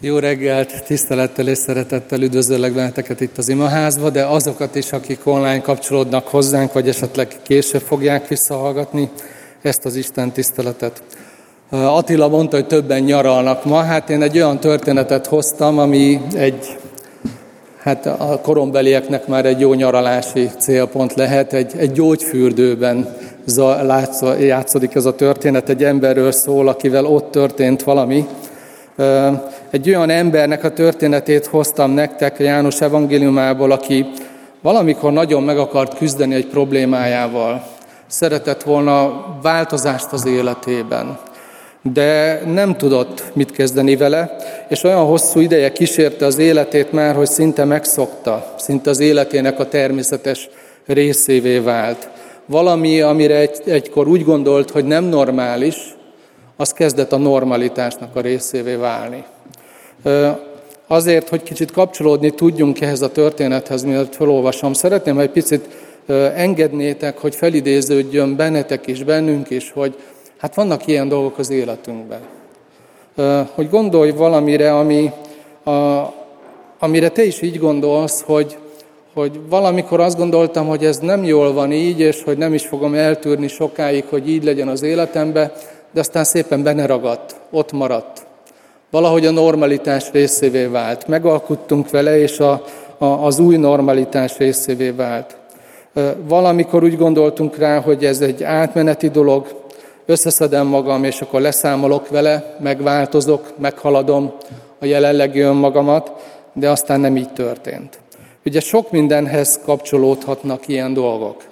Jó reggelt, tisztelettel és szeretettel üdvözöllek benneteket itt az imaházba, de azokat is, akik online kapcsolódnak hozzánk, vagy esetleg később fogják visszahallgatni ezt az Isten tiszteletet. Attila mondta, hogy többen nyaralnak ma. Hát én egy olyan történetet hoztam, ami egy, hát a korombelieknek már egy jó nyaralási célpont lehet. Egy, egy gyógyfürdőben játszódik ez a történet, egy emberről szól, akivel ott történt valami, egy olyan embernek a történetét hoztam nektek János evangéliumából, aki valamikor nagyon meg akart küzdeni egy problémájával. Szeretett volna változást az életében, de nem tudott mit kezdeni vele, és olyan hosszú ideje kísérte az életét már, hogy szinte megszokta, szinte az életének a természetes részévé vált. Valami, amire egy, egykor úgy gondolt, hogy nem normális, az kezdett a normalitásnak a részévé válni. Azért, hogy kicsit kapcsolódni tudjunk ehhez a történethez, mielőtt felolvasom, szeretném, egy picit engednétek, hogy felidéződjön bennetek is, bennünk is, hogy hát vannak ilyen dolgok az életünkben. Hogy gondolj valamire, ami, a, amire te is így gondolsz, hogy, hogy valamikor azt gondoltam, hogy ez nem jól van így, és hogy nem is fogom eltűrni sokáig, hogy így legyen az életemben, de aztán szépen benne ragadt, ott maradt. Valahogy a normalitás részévé vált. Megalkuttunk vele, és a, a, az új normalitás részévé vált. Valamikor úgy gondoltunk rá, hogy ez egy átmeneti dolog, összeszedem magam, és akkor leszámolok vele, megváltozok, meghaladom a jelenlegi önmagamat, de aztán nem így történt. Ugye sok mindenhez kapcsolódhatnak ilyen dolgok.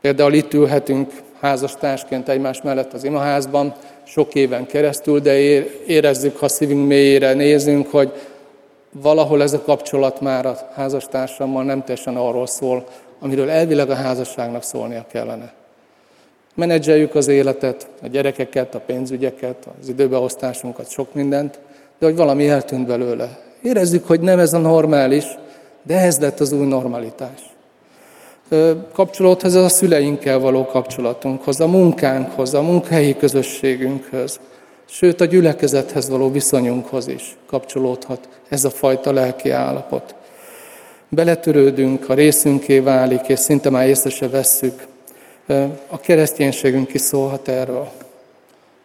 Például itt ülhetünk házastársként egymás mellett az imaházban, sok éven keresztül, de érezzük, ha szívünk mélyére nézünk, hogy valahol ez a kapcsolat már a házastársammal nem teljesen arról szól, amiről elvileg a házasságnak szólnia kellene. Menedzseljük az életet, a gyerekeket, a pénzügyeket, az időbeosztásunkat, sok mindent, de hogy valami eltűnt belőle. Érezzük, hogy nem ez a normális, de ez lett az új normalitás kapcsolódhat a szüleinkkel való kapcsolatunkhoz, a munkánkhoz, a munkahelyi közösségünkhöz, sőt a gyülekezethez való viszonyunkhoz is kapcsolódhat ez a fajta lelki állapot. Beletörődünk, a részünké válik, és szinte már észre se vesszük. A kereszténységünk is szólhat erről.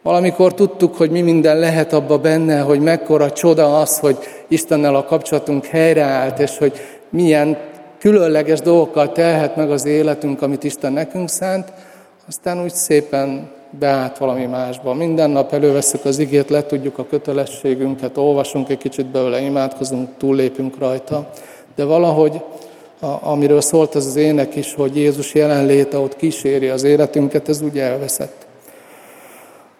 Valamikor tudtuk, hogy mi minden lehet abba benne, hogy mekkora csoda az, hogy Istennel a kapcsolatunk helyreállt, és hogy milyen különleges dolgokkal telhet meg az életünk, amit Isten nekünk szánt, aztán úgy szépen beállt valami másba. Minden nap előveszük az igét, letudjuk a kötelességünket, olvasunk egy kicsit belőle, imádkozunk, túllépünk rajta. De valahogy, amiről szólt ez az ének is, hogy Jézus jelenléte ott kíséri az életünket, ez úgy elveszett.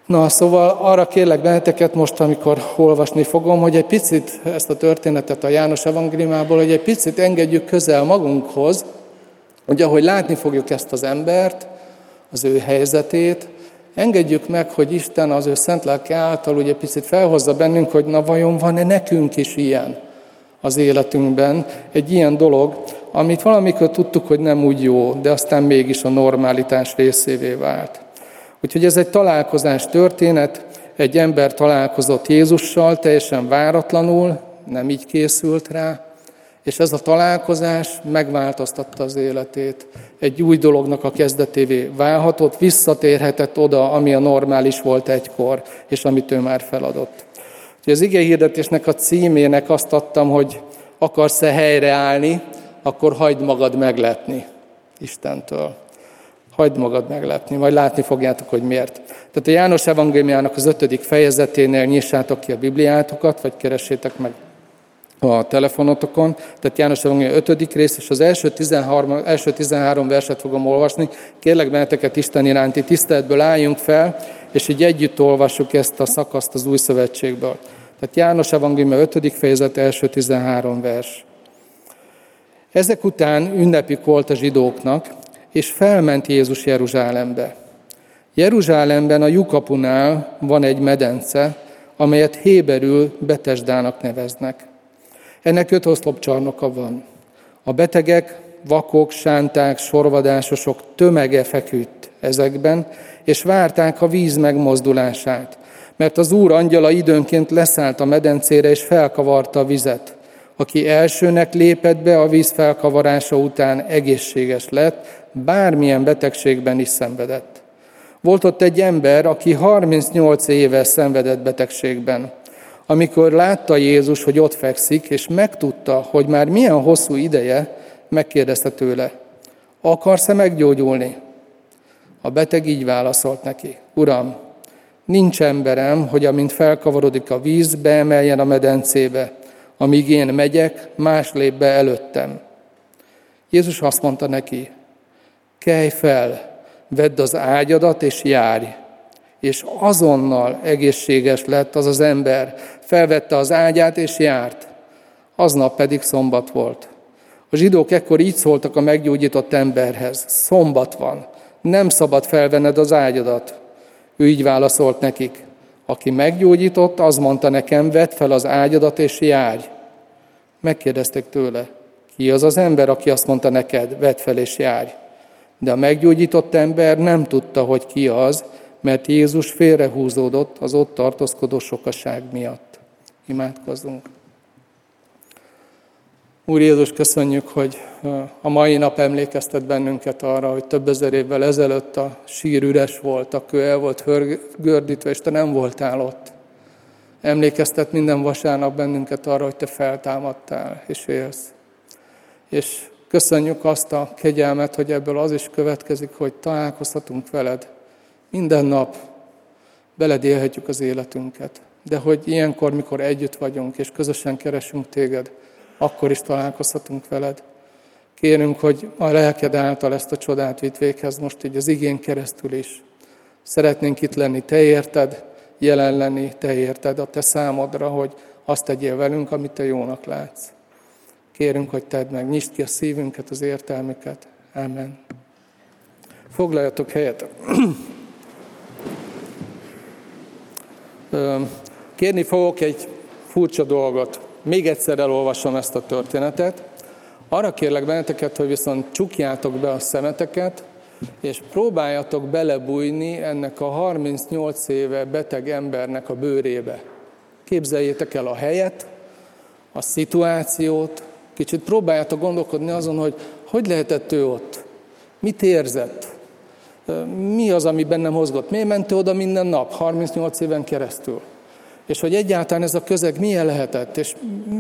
Na, szóval arra kérlek benneteket most, amikor olvasni fogom, hogy egy picit ezt a történetet a János evangéliumából, hogy egy picit engedjük közel magunkhoz, hogy ahogy látni fogjuk ezt az embert, az ő helyzetét, engedjük meg, hogy Isten az ő szent lelke által ugye picit felhozza bennünk, hogy na vajon van-e nekünk is ilyen az életünkben, egy ilyen dolog, amit valamikor tudtuk, hogy nem úgy jó, de aztán mégis a normalitás részévé vált. Úgyhogy ez egy találkozás történet, egy ember találkozott Jézussal, teljesen váratlanul, nem így készült rá, és ez a találkozás megváltoztatta az életét. Egy új dolognak a kezdetévé válhatott, visszatérhetett oda, ami a normális volt egykor, és amit ő már feladott. Úgyhogy az ige hirdetésnek a címének azt adtam, hogy akarsz-e helyreállni, akkor hagyd magad megletni Istentől hagyd magad meglepni, majd látni fogjátok, hogy miért. Tehát a János evangéliumának az ötödik fejezeténél nyissátok ki a Bibliátokat, vagy keressétek meg a telefonotokon. Tehát János evangélium ötödik rész, és az első 13, első 13 verset fogom olvasni. Kérlek benneteket Isten iránti tiszteletből álljunk fel, és így együtt olvassuk ezt a szakaszt az új szövetségből. Tehát János evangélium 5. fejezet első 13 vers. Ezek után ünnepik volt a zsidóknak, és felment Jézus Jeruzsálembe. Jeruzsálemben a lyukapunál van egy medence, amelyet Héberül Betesdának neveznek. Ennek öt oszlopcsarnoka van. A betegek, vakok, sánták, sorvadásosok tömege feküdt ezekben, és várták a víz megmozdulását, mert az Úr angyala időnként leszállt a medencére és felkavarta a vizet. Aki elsőnek lépett be a víz felkavarása után egészséges lett, bármilyen betegségben is szenvedett. Volt ott egy ember, aki 38 éve szenvedett betegségben. Amikor látta Jézus, hogy ott fekszik, és megtudta, hogy már milyen hosszú ideje, megkérdezte tőle, akarsz-e meggyógyulni? A beteg így válaszolt neki, Uram, nincs emberem, hogy amint felkavarodik a víz, beemeljen a medencébe. Amíg én megyek, más lép be előttem. Jézus azt mondta neki, kelj fel, vedd az ágyadat és járj. És azonnal egészséges lett az az ember, felvette az ágyát és járt. Aznap pedig szombat volt. A zsidók ekkor így szóltak a meggyógyított emberhez. Szombat van, nem szabad felvenned az ágyadat. Ő így válaszolt nekik. Aki meggyógyított, az mondta nekem, vedd fel az ágyadat és járj. Megkérdezték tőle, ki az az ember, aki azt mondta neked, vedd fel és járj. De a meggyógyított ember nem tudta, hogy ki az, mert Jézus félrehúzódott az ott tartózkodó sokaság miatt. Imádkozzunk. Úr Jézus, köszönjük, hogy a mai nap emlékeztet bennünket arra, hogy több ezer évvel ezelőtt a sír üres volt, a kő el volt gördítve, és te nem voltál ott. Emlékeztet minden vasárnap bennünket arra, hogy te feltámadtál és élsz. És köszönjük azt a kegyelmet, hogy ebből az is következik, hogy találkozhatunk veled. Minden nap beled élhetjük az életünket. De hogy ilyenkor, mikor együtt vagyunk és közösen keresünk téged, akkor is találkozhatunk veled. Kérünk, hogy a lelked által ezt a csodát vitt véghez most így az igén keresztül is. Szeretnénk itt lenni, te érted, jelen lenni, te érted a te számodra, hogy azt tegyél velünk, amit te jónak látsz. Kérünk, hogy tedd meg, nyisd ki a szívünket, az értelmüket. Amen. Foglaljatok helyet. Kérni fogok egy furcsa dolgot. Még egyszer elolvasom ezt a történetet. Arra kérlek benneteket, hogy viszont csukjátok be a szemeteket, és próbáljatok belebújni ennek a 38 éve beteg embernek a bőrébe. Képzeljétek el a helyet, a szituációt, kicsit próbáljátok gondolkodni azon, hogy hogy lehetett ő ott, mit érzett, mi az, ami bennem mozgott, miért ment ő oda minden nap, 38 éven keresztül? És hogy egyáltalán ez a közeg milyen lehetett, és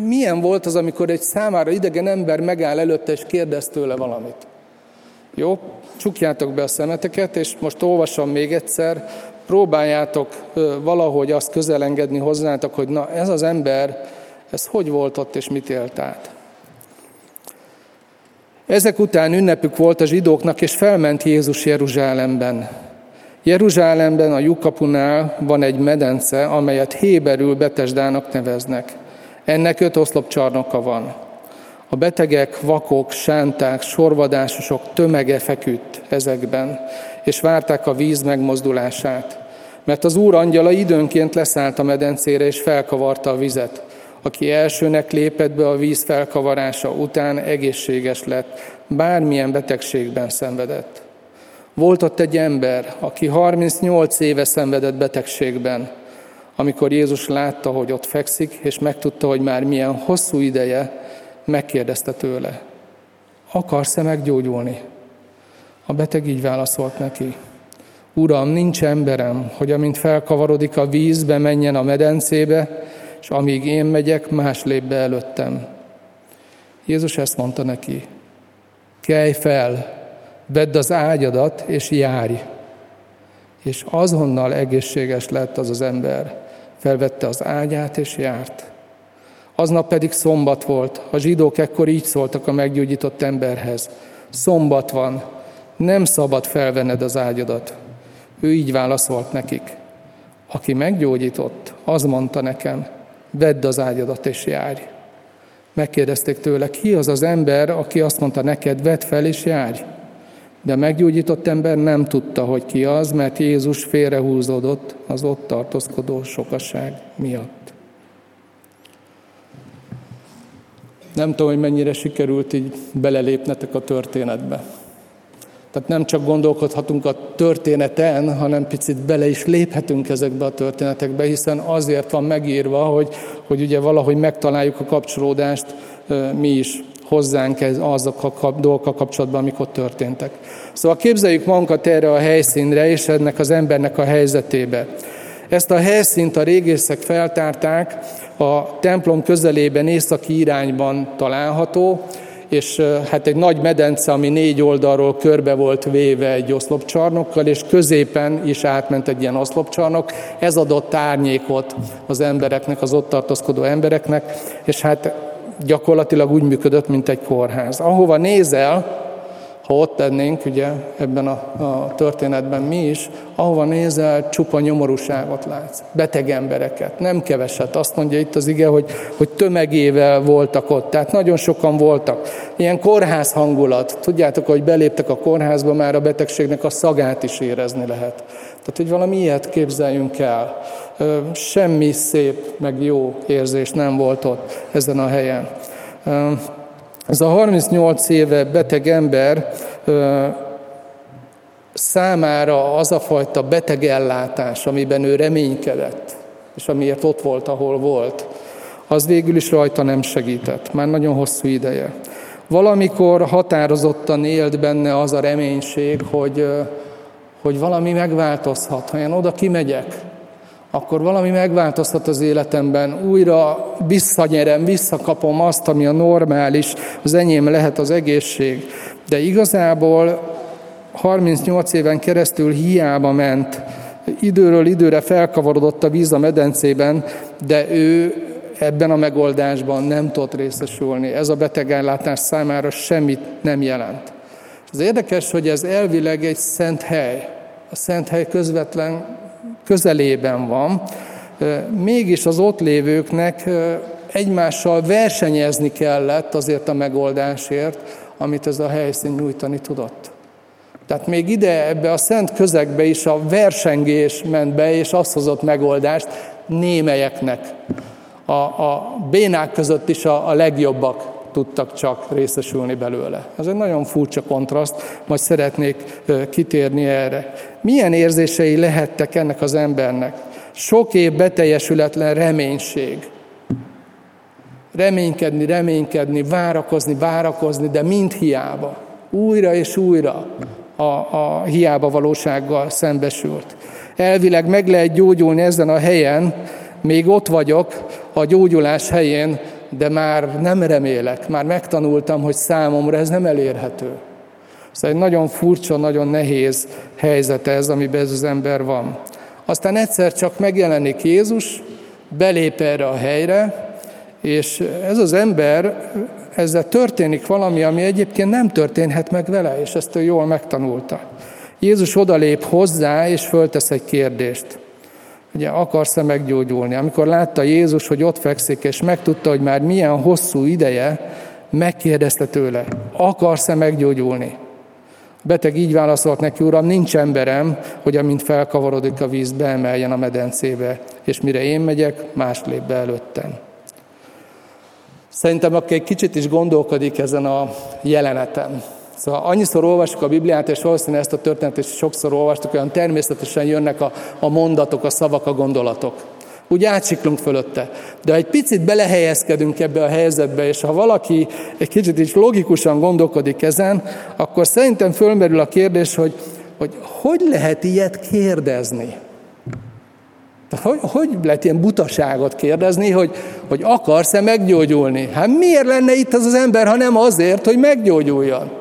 milyen volt az, amikor egy számára idegen ember megáll előtte, és kérdez tőle valamit. Jó, csukjátok be a szemeteket, és most olvasom még egyszer, próbáljátok valahogy azt közelengedni hozzátok, hogy na ez az ember, ez hogy volt ott, és mit élt át. Ezek után ünnepük volt a zsidóknak, és felment Jézus Jeruzsálemben. Jeruzsálemben a lyukkapunál van egy medence, amelyet Héberül Betesdának neveznek. Ennek öt oszlopcsarnoka van. A betegek, vakok, sánták, sorvadásosok tömege feküdt ezekben, és várták a víz megmozdulását. Mert az Úr angyala időnként leszállt a medencére, és felkavarta a vizet. Aki elsőnek lépett be a víz felkavarása után egészséges lett, bármilyen betegségben szenvedett. Volt ott egy ember, aki 38 éve szenvedett betegségben, amikor Jézus látta, hogy ott fekszik, és megtudta, hogy már milyen hosszú ideje, megkérdezte tőle, akarsz-e meggyógyulni? A beteg így válaszolt neki, Uram, nincs emberem, hogy amint felkavarodik a vízbe, menjen a medencébe, és amíg én megyek, más lép be előttem. Jézus ezt mondta neki, kelj fel, vedd az ágyadat, és járj. És azonnal egészséges lett az az ember. Felvette az ágyát, és járt. Aznap pedig szombat volt. A zsidók ekkor így szóltak a meggyógyított emberhez. Szombat van, nem szabad felvenned az ágyadat. Ő így válaszolt nekik. Aki meggyógyított, az mondta nekem, vedd az ágyadat és járj. Megkérdezték tőle, ki az az ember, aki azt mondta neked, vedd fel és járj. De a meggyógyított ember nem tudta, hogy ki az, mert Jézus félrehúzódott az ott tartózkodó sokaság miatt. Nem tudom, hogy mennyire sikerült így belelépnetek a történetbe. Tehát nem csak gondolkodhatunk a történeten, hanem picit bele is léphetünk ezekbe a történetekbe, hiszen azért van megírva, hogy, hogy ugye valahogy megtaláljuk a kapcsolódást mi is hozzánk ez, azok a dolgokkal kapcsolatban, amik ott történtek. Szóval képzeljük magunkat erre a helyszínre, és ennek az embernek a helyzetébe. Ezt a helyszínt a régészek feltárták, a templom közelében északi irányban található, és hát egy nagy medence, ami négy oldalról körbe volt véve egy oszlopcsarnokkal, és középen is átment egy ilyen oszlopcsarnok. Ez adott árnyékot az embereknek, az ott tartózkodó embereknek, és hát gyakorlatilag úgy működött, mint egy kórház. Ahova nézel, ha ott tennénk, ugye ebben a, a történetben mi is, ahova nézel, csupa nyomorúságot látsz, beteg embereket, nem keveset. Azt mondja itt az ige, hogy, hogy tömegével voltak ott, tehát nagyon sokan voltak. Ilyen kórház hangulat. Tudjátok, hogy beléptek a kórházba, már a betegségnek a szagát is érezni lehet. Tehát, hogy valami ilyet képzeljünk el. Semmi szép, meg jó érzés nem volt ott ezen a helyen. Ez a 38 éve beteg ember számára az a fajta betegellátás, amiben ő reménykedett, és amiért ott volt, ahol volt, az végül is rajta nem segített, már nagyon hosszú ideje. Valamikor határozottan élt benne az a reménység, hogy, hogy valami megváltozhat. Ha én oda kimegyek, akkor valami megváltozhat az életemben, újra visszanyerem, visszakapom azt, ami a normális, az enyém lehet az egészség. De igazából 38 éven keresztül hiába ment, időről időre felkavarodott a víz a medencében, de ő ebben a megoldásban nem tudott részesülni. Ez a betegellátás számára semmit nem jelent. Az érdekes, hogy ez elvileg egy szent hely. A szent hely közvetlen közelében van, mégis az ott lévőknek egymással versenyezni kellett azért a megoldásért, amit ez a helyszín nyújtani tudott. Tehát még ide, ebbe a szent közegbe is a versengés ment be, és azt hozott megoldást némelyeknek. A, a bénák között is a, a legjobbak tudtak csak részesülni belőle. Ez egy nagyon furcsa kontraszt, majd szeretnék kitérni erre. Milyen érzései lehettek ennek az embernek? Sok év beteljesületlen reménység. Reménykedni, reménykedni, várakozni, várakozni, de mind hiába. Újra és újra a, a hiába valósággal szembesült. Elvileg meg lehet gyógyulni ezen a helyen, még ott vagyok a gyógyulás helyén, de már nem remélek, már megtanultam, hogy számomra ez nem elérhető. Szóval egy nagyon furcsa, nagyon nehéz helyzet ez, amiben ez az ember van. Aztán egyszer csak megjelenik Jézus, belép erre a helyre, és ez az ember, ezzel történik valami, ami egyébként nem történhet meg vele, és ezt ő jól megtanulta. Jézus odalép hozzá, és föltesz egy kérdést. Ugye akarsz-e meggyógyulni? Amikor látta Jézus, hogy ott fekszik, és megtudta, hogy már milyen hosszú ideje, megkérdezte tőle, akarsz-e meggyógyulni? A beteg így válaszolt neki, uram, nincs emberem, hogy amint felkavarodik a víz, beemeljen a medencébe, és mire én megyek, más lép be előttem. Szerintem aki egy kicsit is gondolkodik ezen a jeleneten, Szóval annyiszor olvasjuk a Bibliát, és valószínűleg ezt a történetet is sokszor olvastuk, olyan természetesen jönnek a, a mondatok, a szavak, a gondolatok. Úgy átsiklunk fölötte. De ha egy picit belehelyezkedünk ebbe a helyzetbe, és ha valaki egy kicsit is logikusan gondolkodik ezen, akkor szerintem fölmerül a kérdés, hogy hogy, hogy lehet ilyet kérdezni? Hogy, hogy lehet ilyen butaságot kérdezni, hogy, hogy akarsz-e meggyógyulni? Hát miért lenne itt az az ember, ha nem azért, hogy meggyógyuljon?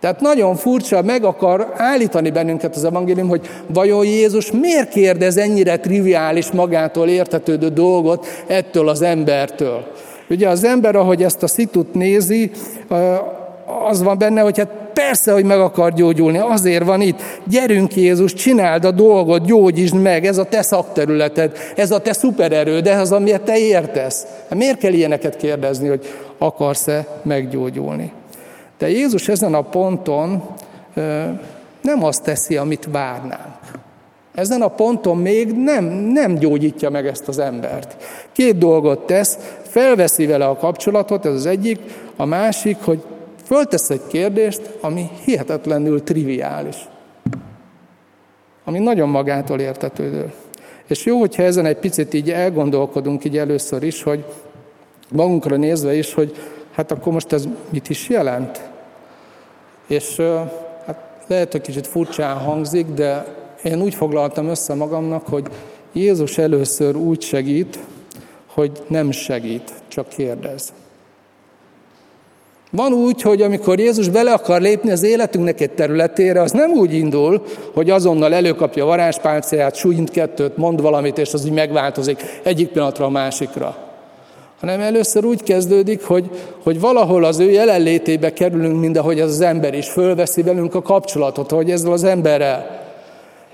Tehát nagyon furcsa, meg akar állítani bennünket az evangélium, hogy vajon Jézus miért kérdez ennyire triviális, magától értetődő dolgot ettől az embertől. Ugye az ember, ahogy ezt a szitut nézi, az van benne, hogy hát persze, hogy meg akar gyógyulni, azért van itt. Gyerünk Jézus, csináld a dolgot, gyógyítsd meg, ez a te szakterületed, ez a te szupererőd, ez az, amiért te értesz. Hát miért kell ilyeneket kérdezni, hogy akarsz-e meggyógyulni? De Jézus ezen a ponton nem azt teszi, amit várnánk. Ezen a ponton még nem, nem gyógyítja meg ezt az embert. Két dolgot tesz, felveszi vele a kapcsolatot, ez az egyik, a másik, hogy föltesz egy kérdést, ami hihetetlenül triviális. Ami nagyon magától értetődő. És jó, hogyha ezen egy picit így elgondolkodunk így először is, hogy magunkra nézve is, hogy hát akkor most ez mit is jelent? És hát lehet, hogy kicsit furcsán hangzik, de én úgy foglaltam össze magamnak, hogy Jézus először úgy segít, hogy nem segít, csak kérdez. Van úgy, hogy amikor Jézus bele akar lépni az életünknek egy területére, az nem úgy indul, hogy azonnal előkapja a varázspálcáját, súlyint kettőt, mond valamit, és az így megváltozik egyik pillanatra a másikra. Hanem először úgy kezdődik, hogy, hogy valahol az ő jelenlétébe kerülünk, mint ahogy az, az ember is fölveszi velünk a kapcsolatot, hogy ezzel az emberrel.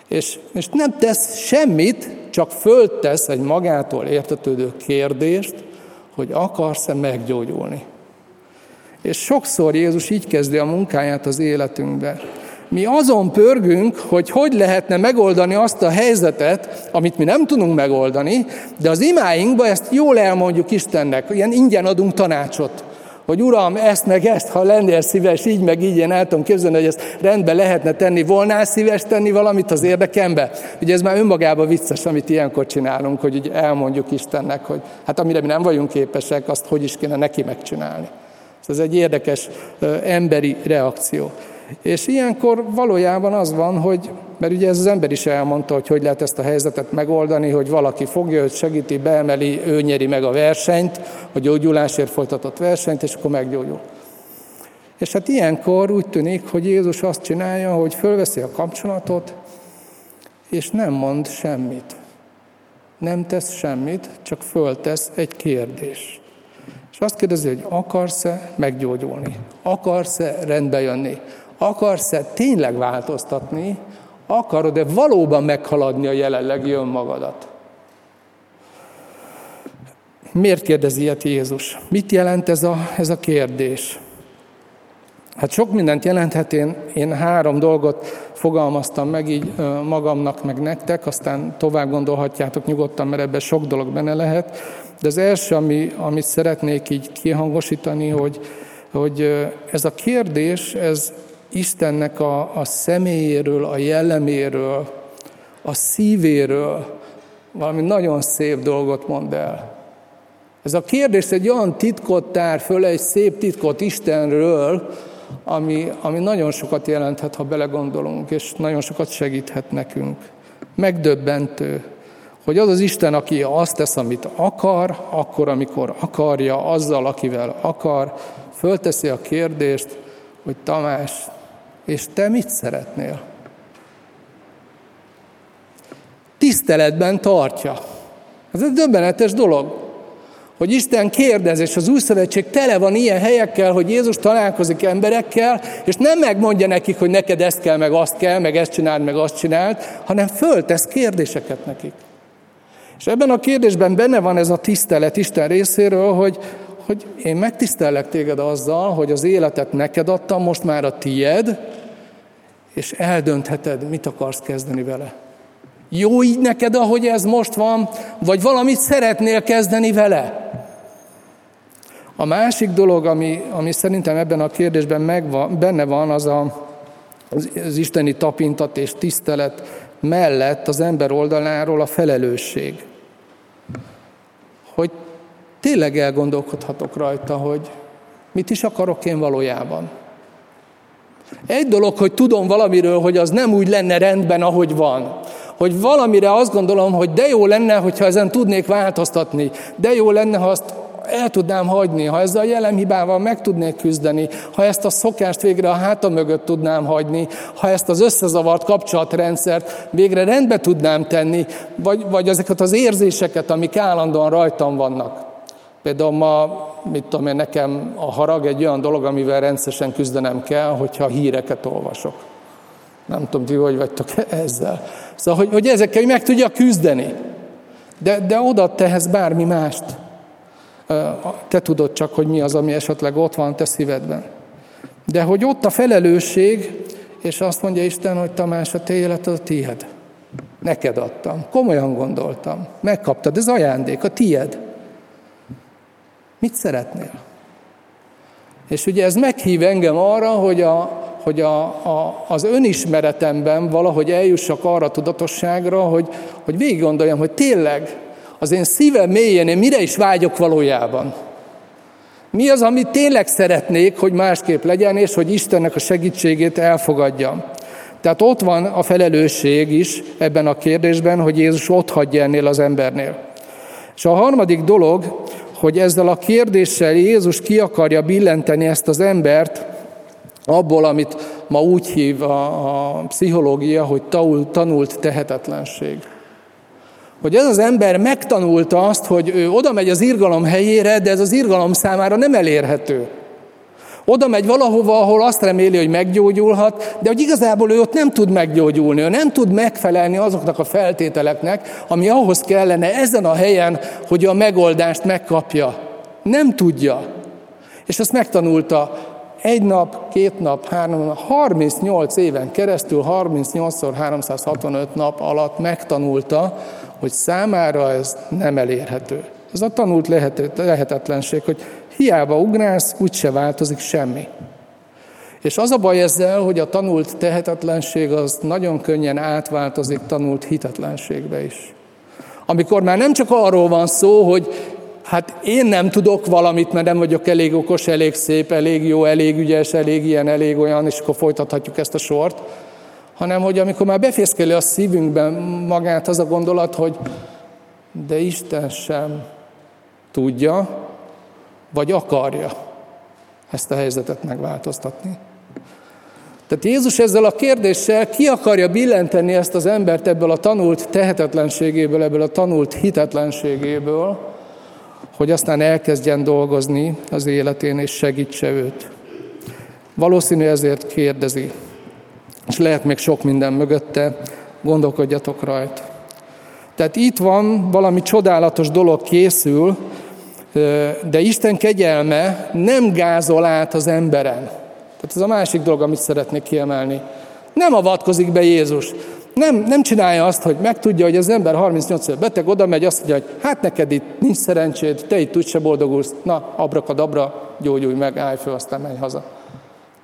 És, és nem tesz semmit, csak föltesz egy magától értetődő kérdést, hogy akarsz-e meggyógyulni. És sokszor Jézus így kezdi a munkáját az életünkbe. Mi azon pörgünk, hogy hogy lehetne megoldani azt a helyzetet, amit mi nem tudunk megoldani, de az imáinkba ezt jól elmondjuk Istennek, ilyen ingyen adunk tanácsot hogy Uram, ezt meg ezt, ha lennél szíves, így meg így, én el tudom képzelni, hogy ezt rendbe lehetne tenni. Volnál szíves tenni valamit az érdekembe? Ugye ez már önmagában vicces, amit ilyenkor csinálunk, hogy így elmondjuk Istennek, hogy hát amire mi nem vagyunk képesek, azt hogy is kéne neki megcsinálni. Ez egy érdekes emberi reakció. És ilyenkor valójában az van, hogy, mert ugye ez az ember is elmondta, hogy hogy lehet ezt a helyzetet megoldani, hogy valaki fogja őt, segíti, beemeli, ő nyeri meg a versenyt, a gyógyulásért folytatott versenyt, és akkor meggyógyul. És hát ilyenkor úgy tűnik, hogy Jézus azt csinálja, hogy fölveszi a kapcsolatot, és nem mond semmit. Nem tesz semmit, csak föltesz egy kérdést. És azt kérdezi, hogy akarsz-e meggyógyulni? Akarsz-e rendbe jönni? Akarsz-e tényleg változtatni? Akarod-e valóban meghaladni a jelenlegi önmagadat? Miért kérdezi ilyet Jézus? Mit jelent ez a, ez a kérdés? Hát sok mindent jelenthet, én, én három dolgot fogalmaztam meg így magamnak, meg nektek, aztán tovább gondolhatjátok nyugodtan, mert ebben sok dolog benne lehet. De az első, ami, amit szeretnék így kihangosítani, hogy, hogy ez a kérdés, ez Istennek a, a személyéről, a jelleméről, a szívéről valami nagyon szép dolgot mond el. Ez a kérdés egy olyan titkot tár föl, egy szép titkot Istenről, ami, ami nagyon sokat jelenthet, ha belegondolunk, és nagyon sokat segíthet nekünk. Megdöbbentő, hogy az az Isten, aki azt tesz, amit akar, akkor, amikor akarja, azzal, akivel akar, fölteszi a kérdést, hogy Tamás, és te mit szeretnél? Tiszteletben tartja. Ez egy döbbenetes dolog, hogy Isten kérdez, és az új szövetség tele van ilyen helyekkel, hogy Jézus találkozik emberekkel, és nem megmondja nekik, hogy neked ezt kell, meg azt kell, meg ezt csináld, meg azt csináld, hanem föltesz kérdéseket nekik. És ebben a kérdésben benne van ez a tisztelet Isten részéről, hogy, hogy én megtisztellek téged azzal, hogy az életet neked adtam, most már a tied, és eldöntheted, mit akarsz kezdeni vele. Jó így neked, ahogy ez most van, vagy valamit szeretnél kezdeni vele? A másik dolog, ami, ami szerintem ebben a kérdésben megvan, benne van, az a, az, isteni tapintat és tisztelet mellett az ember oldaláról a felelősség. Hogy tényleg elgondolkodhatok rajta, hogy mit is akarok én valójában. Egy dolog, hogy tudom valamiről, hogy az nem úgy lenne rendben, ahogy van. Hogy valamire azt gondolom, hogy de jó lenne, hogyha ezen tudnék változtatni. De jó lenne, ha azt el tudnám hagyni, ha ezzel a jelenhibával meg tudnék küzdeni, ha ezt a szokást végre a háta mögött tudnám hagyni, ha ezt az összezavart kapcsolatrendszert végre rendbe tudnám tenni, vagy, vagy ezeket az érzéseket, amik állandóan rajtam vannak. Például ma, mit tudom én, nekem a harag egy olyan dolog, amivel rendszeresen küzdenem kell, hogyha híreket olvasok. Nem tudom, ti hogy vagytok ezzel. Szóval, hogy, hogy ezekkel meg tudja küzdeni. De, de oda tehez bármi mást. Te tudod csak, hogy mi az, ami esetleg ott van te szívedben. De hogy ott a felelősség, és azt mondja Isten, hogy Tamás, a te életed a tied. Neked adtam. Komolyan gondoltam. Megkaptad, ez ajándék, a tied. Mit szeretnél? És ugye ez meghív engem arra, hogy, a, hogy a, a, az önismeretemben valahogy eljussak arra a tudatosságra, hogy, hogy végig gondoljam, hogy tényleg az én szívem mélyén én mire is vágyok valójában. Mi az, amit tényleg szeretnék, hogy másképp legyen, és hogy Istennek a segítségét elfogadjam. Tehát ott van a felelősség is ebben a kérdésben, hogy Jézus ott hagyja ennél az embernél. És a harmadik dolog, hogy ezzel a kérdéssel Jézus ki akarja billenteni ezt az embert abból, amit ma úgy hív a, a pszichológia, hogy tanult tehetetlenség. Hogy ez az ember megtanulta azt, hogy ő oda megy az irgalom helyére, de ez az irgalom számára nem elérhető. Oda megy valahova, ahol azt reméli, hogy meggyógyulhat, de hogy igazából ő ott nem tud meggyógyulni, ő nem tud megfelelni azoknak a feltételeknek, ami ahhoz kellene ezen a helyen, hogy a megoldást megkapja. Nem tudja. És ezt megtanulta egy nap, két nap, három nap, 38 éven keresztül, 38-szor 365 nap alatt megtanulta, hogy számára ez nem elérhető. Ez a tanult lehetetlenség, hogy hiába ugrálsz, úgyse változik semmi. És az a baj ezzel, hogy a tanult tehetetlenség az nagyon könnyen átváltozik tanult hitetlenségbe is. Amikor már nem csak arról van szó, hogy hát én nem tudok valamit, mert nem vagyok elég okos, elég szép, elég jó, elég ügyes, elég ilyen, elég olyan, és akkor folytathatjuk ezt a sort, hanem hogy amikor már befészkeli a szívünkben magát az a gondolat, hogy de Isten sem tudja, vagy akarja ezt a helyzetet megváltoztatni. Tehát Jézus ezzel a kérdéssel ki akarja billenteni ezt az embert ebből a tanult tehetetlenségéből, ebből a tanult hitetlenségéből, hogy aztán elkezdjen dolgozni az életén, és segítse őt. Valószínű ezért kérdezi. És lehet még sok minden mögötte, gondolkodjatok rajta. Tehát itt van, valami csodálatos dolog készül, de Isten kegyelme nem gázol át az emberen. Tehát ez a másik dolog, amit szeretnék kiemelni. Nem avatkozik be Jézus. Nem, nem csinálja azt, hogy megtudja, hogy az ember 38 év beteg, oda megy, azt mondja, hogy hát neked itt nincs szerencséd, te itt úgyse boldogulsz, na, abrakadabra, gyógyulj meg, állj föl, aztán menj haza.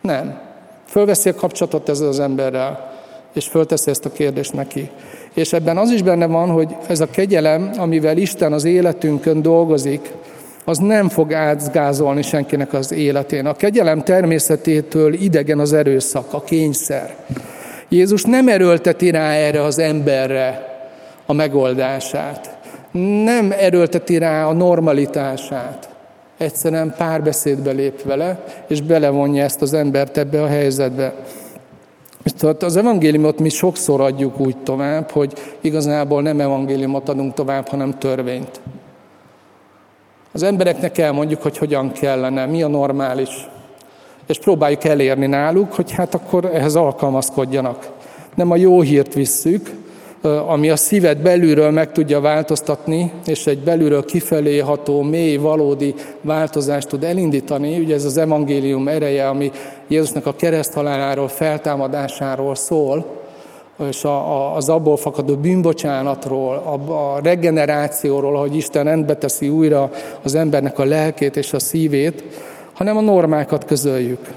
Nem. Fölveszi a kapcsolatot ezzel az emberrel, és fölteszi ezt a kérdést neki. És ebben az is benne van, hogy ez a kegyelem, amivel Isten az életünkön dolgozik, az nem fog átgázolni senkinek az életén. A kegyelem természetétől idegen az erőszak, a kényszer. Jézus nem erőlteti rá erre az emberre a megoldását. Nem erőlteti rá a normalitását. Egyszerűen párbeszédbe lép vele, és belevonja ezt az embert ebbe a helyzetbe. Tehát az evangéliumot mi sokszor adjuk úgy tovább, hogy igazából nem evangéliumot adunk tovább, hanem törvényt. Az embereknek elmondjuk, hogy hogyan kellene, mi a normális, és próbáljuk elérni náluk, hogy hát akkor ehhez alkalmazkodjanak. Nem a jó hírt visszük, ami a szívet belülről meg tudja változtatni, és egy belülről kifelé ható, mély, valódi változást tud elindítani. Ugye ez az evangélium ereje, ami Jézusnak a kereszthaláláról, feltámadásáról szól, és az abból fakadó bűnbocsánatról, a, regenerációról, hogy Isten rendbe teszi újra az embernek a lelkét és a szívét, hanem a normákat közöljük.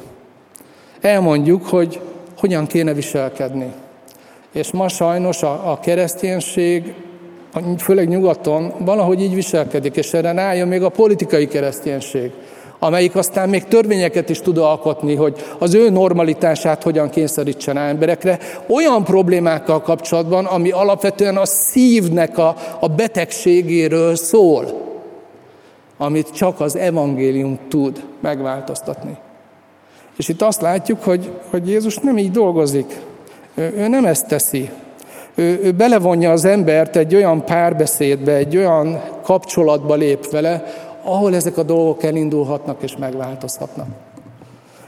Elmondjuk, hogy hogyan kéne viselkedni. És ma sajnos a kereszténység, főleg nyugaton, valahogy így viselkedik, és erre rájön még a politikai kereszténység amelyik aztán még törvényeket is tud alkotni, hogy az ő normalitását hogyan kényszerítsen emberekre, olyan problémákkal kapcsolatban, ami alapvetően a szívnek a, a betegségéről szól, amit csak az evangélium tud megváltoztatni. És itt azt látjuk, hogy, hogy Jézus nem így dolgozik. Ő, ő nem ezt teszi. Ő, ő belevonja az embert egy olyan párbeszédbe, egy olyan kapcsolatba lép vele, ahol ezek a dolgok elindulhatnak és megváltozhatnak.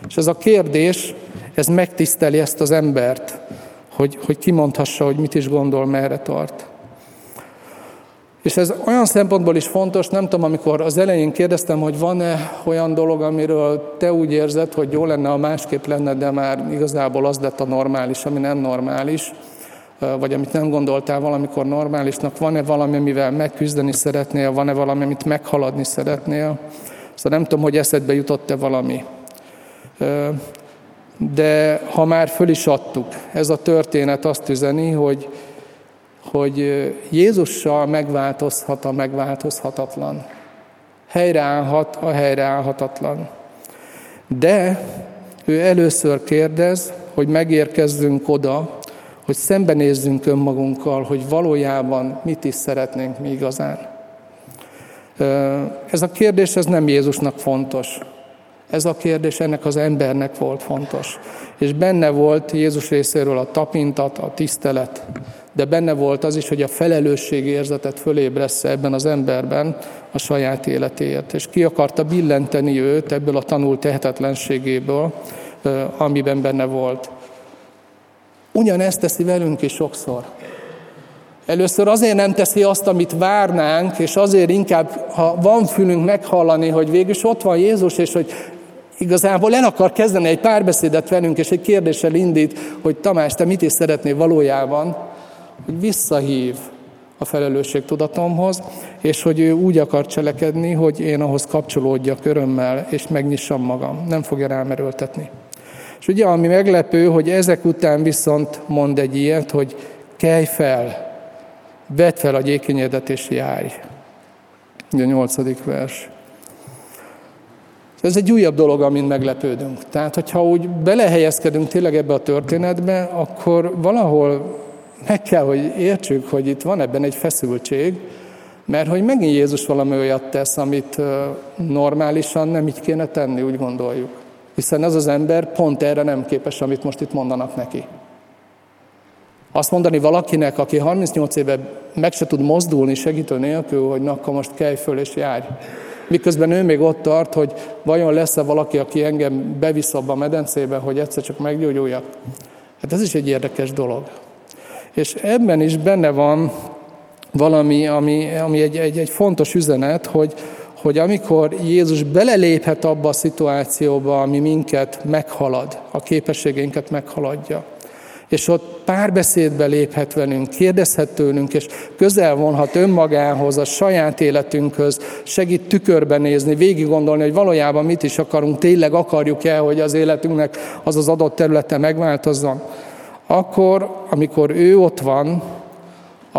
És ez a kérdés, ez megtiszteli ezt az embert, hogy, hogy kimondhassa, hogy mit is gondol, merre tart. És ez olyan szempontból is fontos, nem tudom, amikor az elején kérdeztem, hogy van-e olyan dolog, amiről te úgy érzed, hogy jó lenne, ha másképp lenne, de már igazából az lett a normális, ami nem normális vagy amit nem gondoltál valamikor normálisnak, van-e valami, amivel megküzdeni szeretnél, van-e valami, amit meghaladni szeretnél. Szóval nem tudom, hogy eszedbe jutott-e valami. De ha már föl is adtuk, ez a történet azt üzeni, hogy, hogy Jézussal megváltozhat a megváltozhatatlan. Helyreállhat a helyreállhatatlan. De ő először kérdez, hogy megérkezzünk oda, hogy szembenézzünk önmagunkkal, hogy valójában mit is szeretnénk mi igazán. Ez a kérdés ez nem Jézusnak fontos. Ez a kérdés ennek az embernek volt fontos. És benne volt Jézus részéről a tapintat, a tisztelet, de benne volt az is, hogy a felelősségérzetet fölébressze ebben az emberben a saját életéért. És ki akarta billenteni őt ebből a tanult tehetetlenségéből, amiben benne volt. Ugyanezt teszi velünk is sokszor. Először azért nem teszi azt, amit várnánk, és azért inkább, ha van fülünk meghallani, hogy végülis ott van Jézus, és hogy igazából el akar kezdeni egy párbeszédet velünk, és egy kérdéssel indít, hogy Tamás, te mit is szeretnél valójában, hogy visszahív a felelősségtudatomhoz, és hogy ő úgy akar cselekedni, hogy én ahhoz kapcsolódjak örömmel, és megnyissam magam. Nem fogja rám erőltetni. És ugye, ami meglepő, hogy ezek után viszont mond egy ilyet, hogy kelj fel, vedd fel a gyékényedet és járj. Ugye a nyolcadik vers. Ez egy újabb dolog, amin meglepődünk. Tehát, hogyha úgy belehelyezkedünk tényleg ebbe a történetbe, akkor valahol meg kell, hogy értsük, hogy itt van ebben egy feszültség, mert hogy megint Jézus valami olyat tesz, amit normálisan nem így kéne tenni, úgy gondoljuk. Hiszen ez az ember pont erre nem képes, amit most itt mondanak neki. Azt mondani valakinek, aki 38 éve meg se tud mozdulni segítő nélkül, hogy na, akkor most kelj föl és járj. Miközben ő még ott tart, hogy vajon lesz-e valaki, aki engem bevisz abba a medencébe, hogy egyszer csak meggyógyuljak. Hát ez is egy érdekes dolog. És ebben is benne van valami, ami, ami egy, egy, egy fontos üzenet, hogy, hogy amikor Jézus beleléphet abba a szituációba, ami minket meghalad, a képességeinket meghaladja, és ott párbeszédbe léphet velünk, kérdezhet tőlünk, és közel vonhat önmagához, a saját életünkhöz, segít tükörbe nézni, végig gondolni, hogy valójában mit is akarunk, tényleg akarjuk-e, hogy az életünknek az az adott területe megváltozzon. Akkor, amikor ő ott van,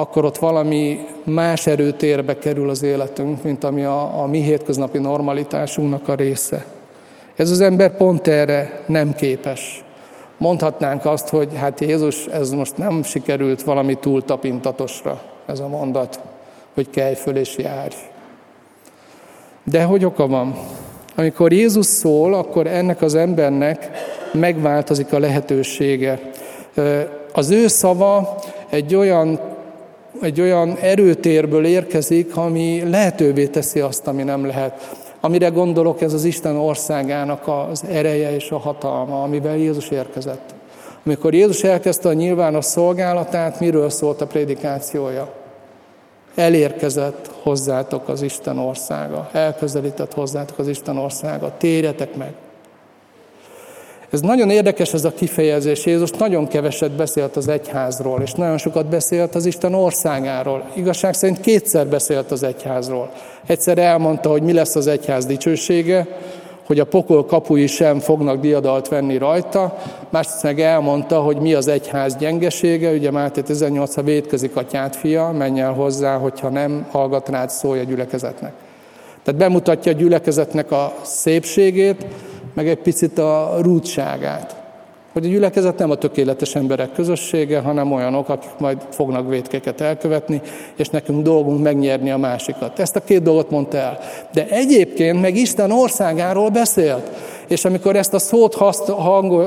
akkor ott valami más erőtérbe kerül az életünk, mint ami a, a mi hétköznapi normalitásunknak a része. Ez az ember pont erre nem képes. Mondhatnánk azt, hogy hát Jézus, ez most nem sikerült valami túl tapintatosra, ez a mondat, hogy kelj föl és járj. De hogy oka van? Amikor Jézus szól, akkor ennek az embernek megváltozik a lehetősége. Az ő szava egy olyan, egy olyan erőtérből érkezik, ami lehetővé teszi azt, ami nem lehet. Amire gondolok, ez az Isten országának az ereje és a hatalma, amivel Jézus érkezett. Amikor Jézus elkezdte a nyilvános szolgálatát, miről szólt a prédikációja? Elérkezett hozzátok az Isten országa, elközelített hozzátok az Isten országa, térjetek meg. Ez nagyon érdekes ez a kifejezés. Jézus nagyon keveset beszélt az egyházról, és nagyon sokat beszélt az Isten országáról. Igazság szerint kétszer beszélt az egyházról. Egyszer elmondta, hogy mi lesz az egyház dicsősége, hogy a pokol kapui sem fognak diadalt venni rajta, másrészt meg elmondta, hogy mi az egyház gyengesége, ugye Máté 18, ha védkezik atyát fia, menj el hozzá, hogyha nem hallgat rád, szólj a gyülekezetnek. Tehát bemutatja a gyülekezetnek a szépségét, meg egy picit a rútságát. Hogy a gyülekezet nem a tökéletes emberek közössége, hanem olyanok, akik majd fognak védkeket elkövetni, és nekünk dolgunk megnyerni a másikat. Ezt a két dolgot mondta el. De egyébként meg Isten országáról beszélt. És amikor ezt a szót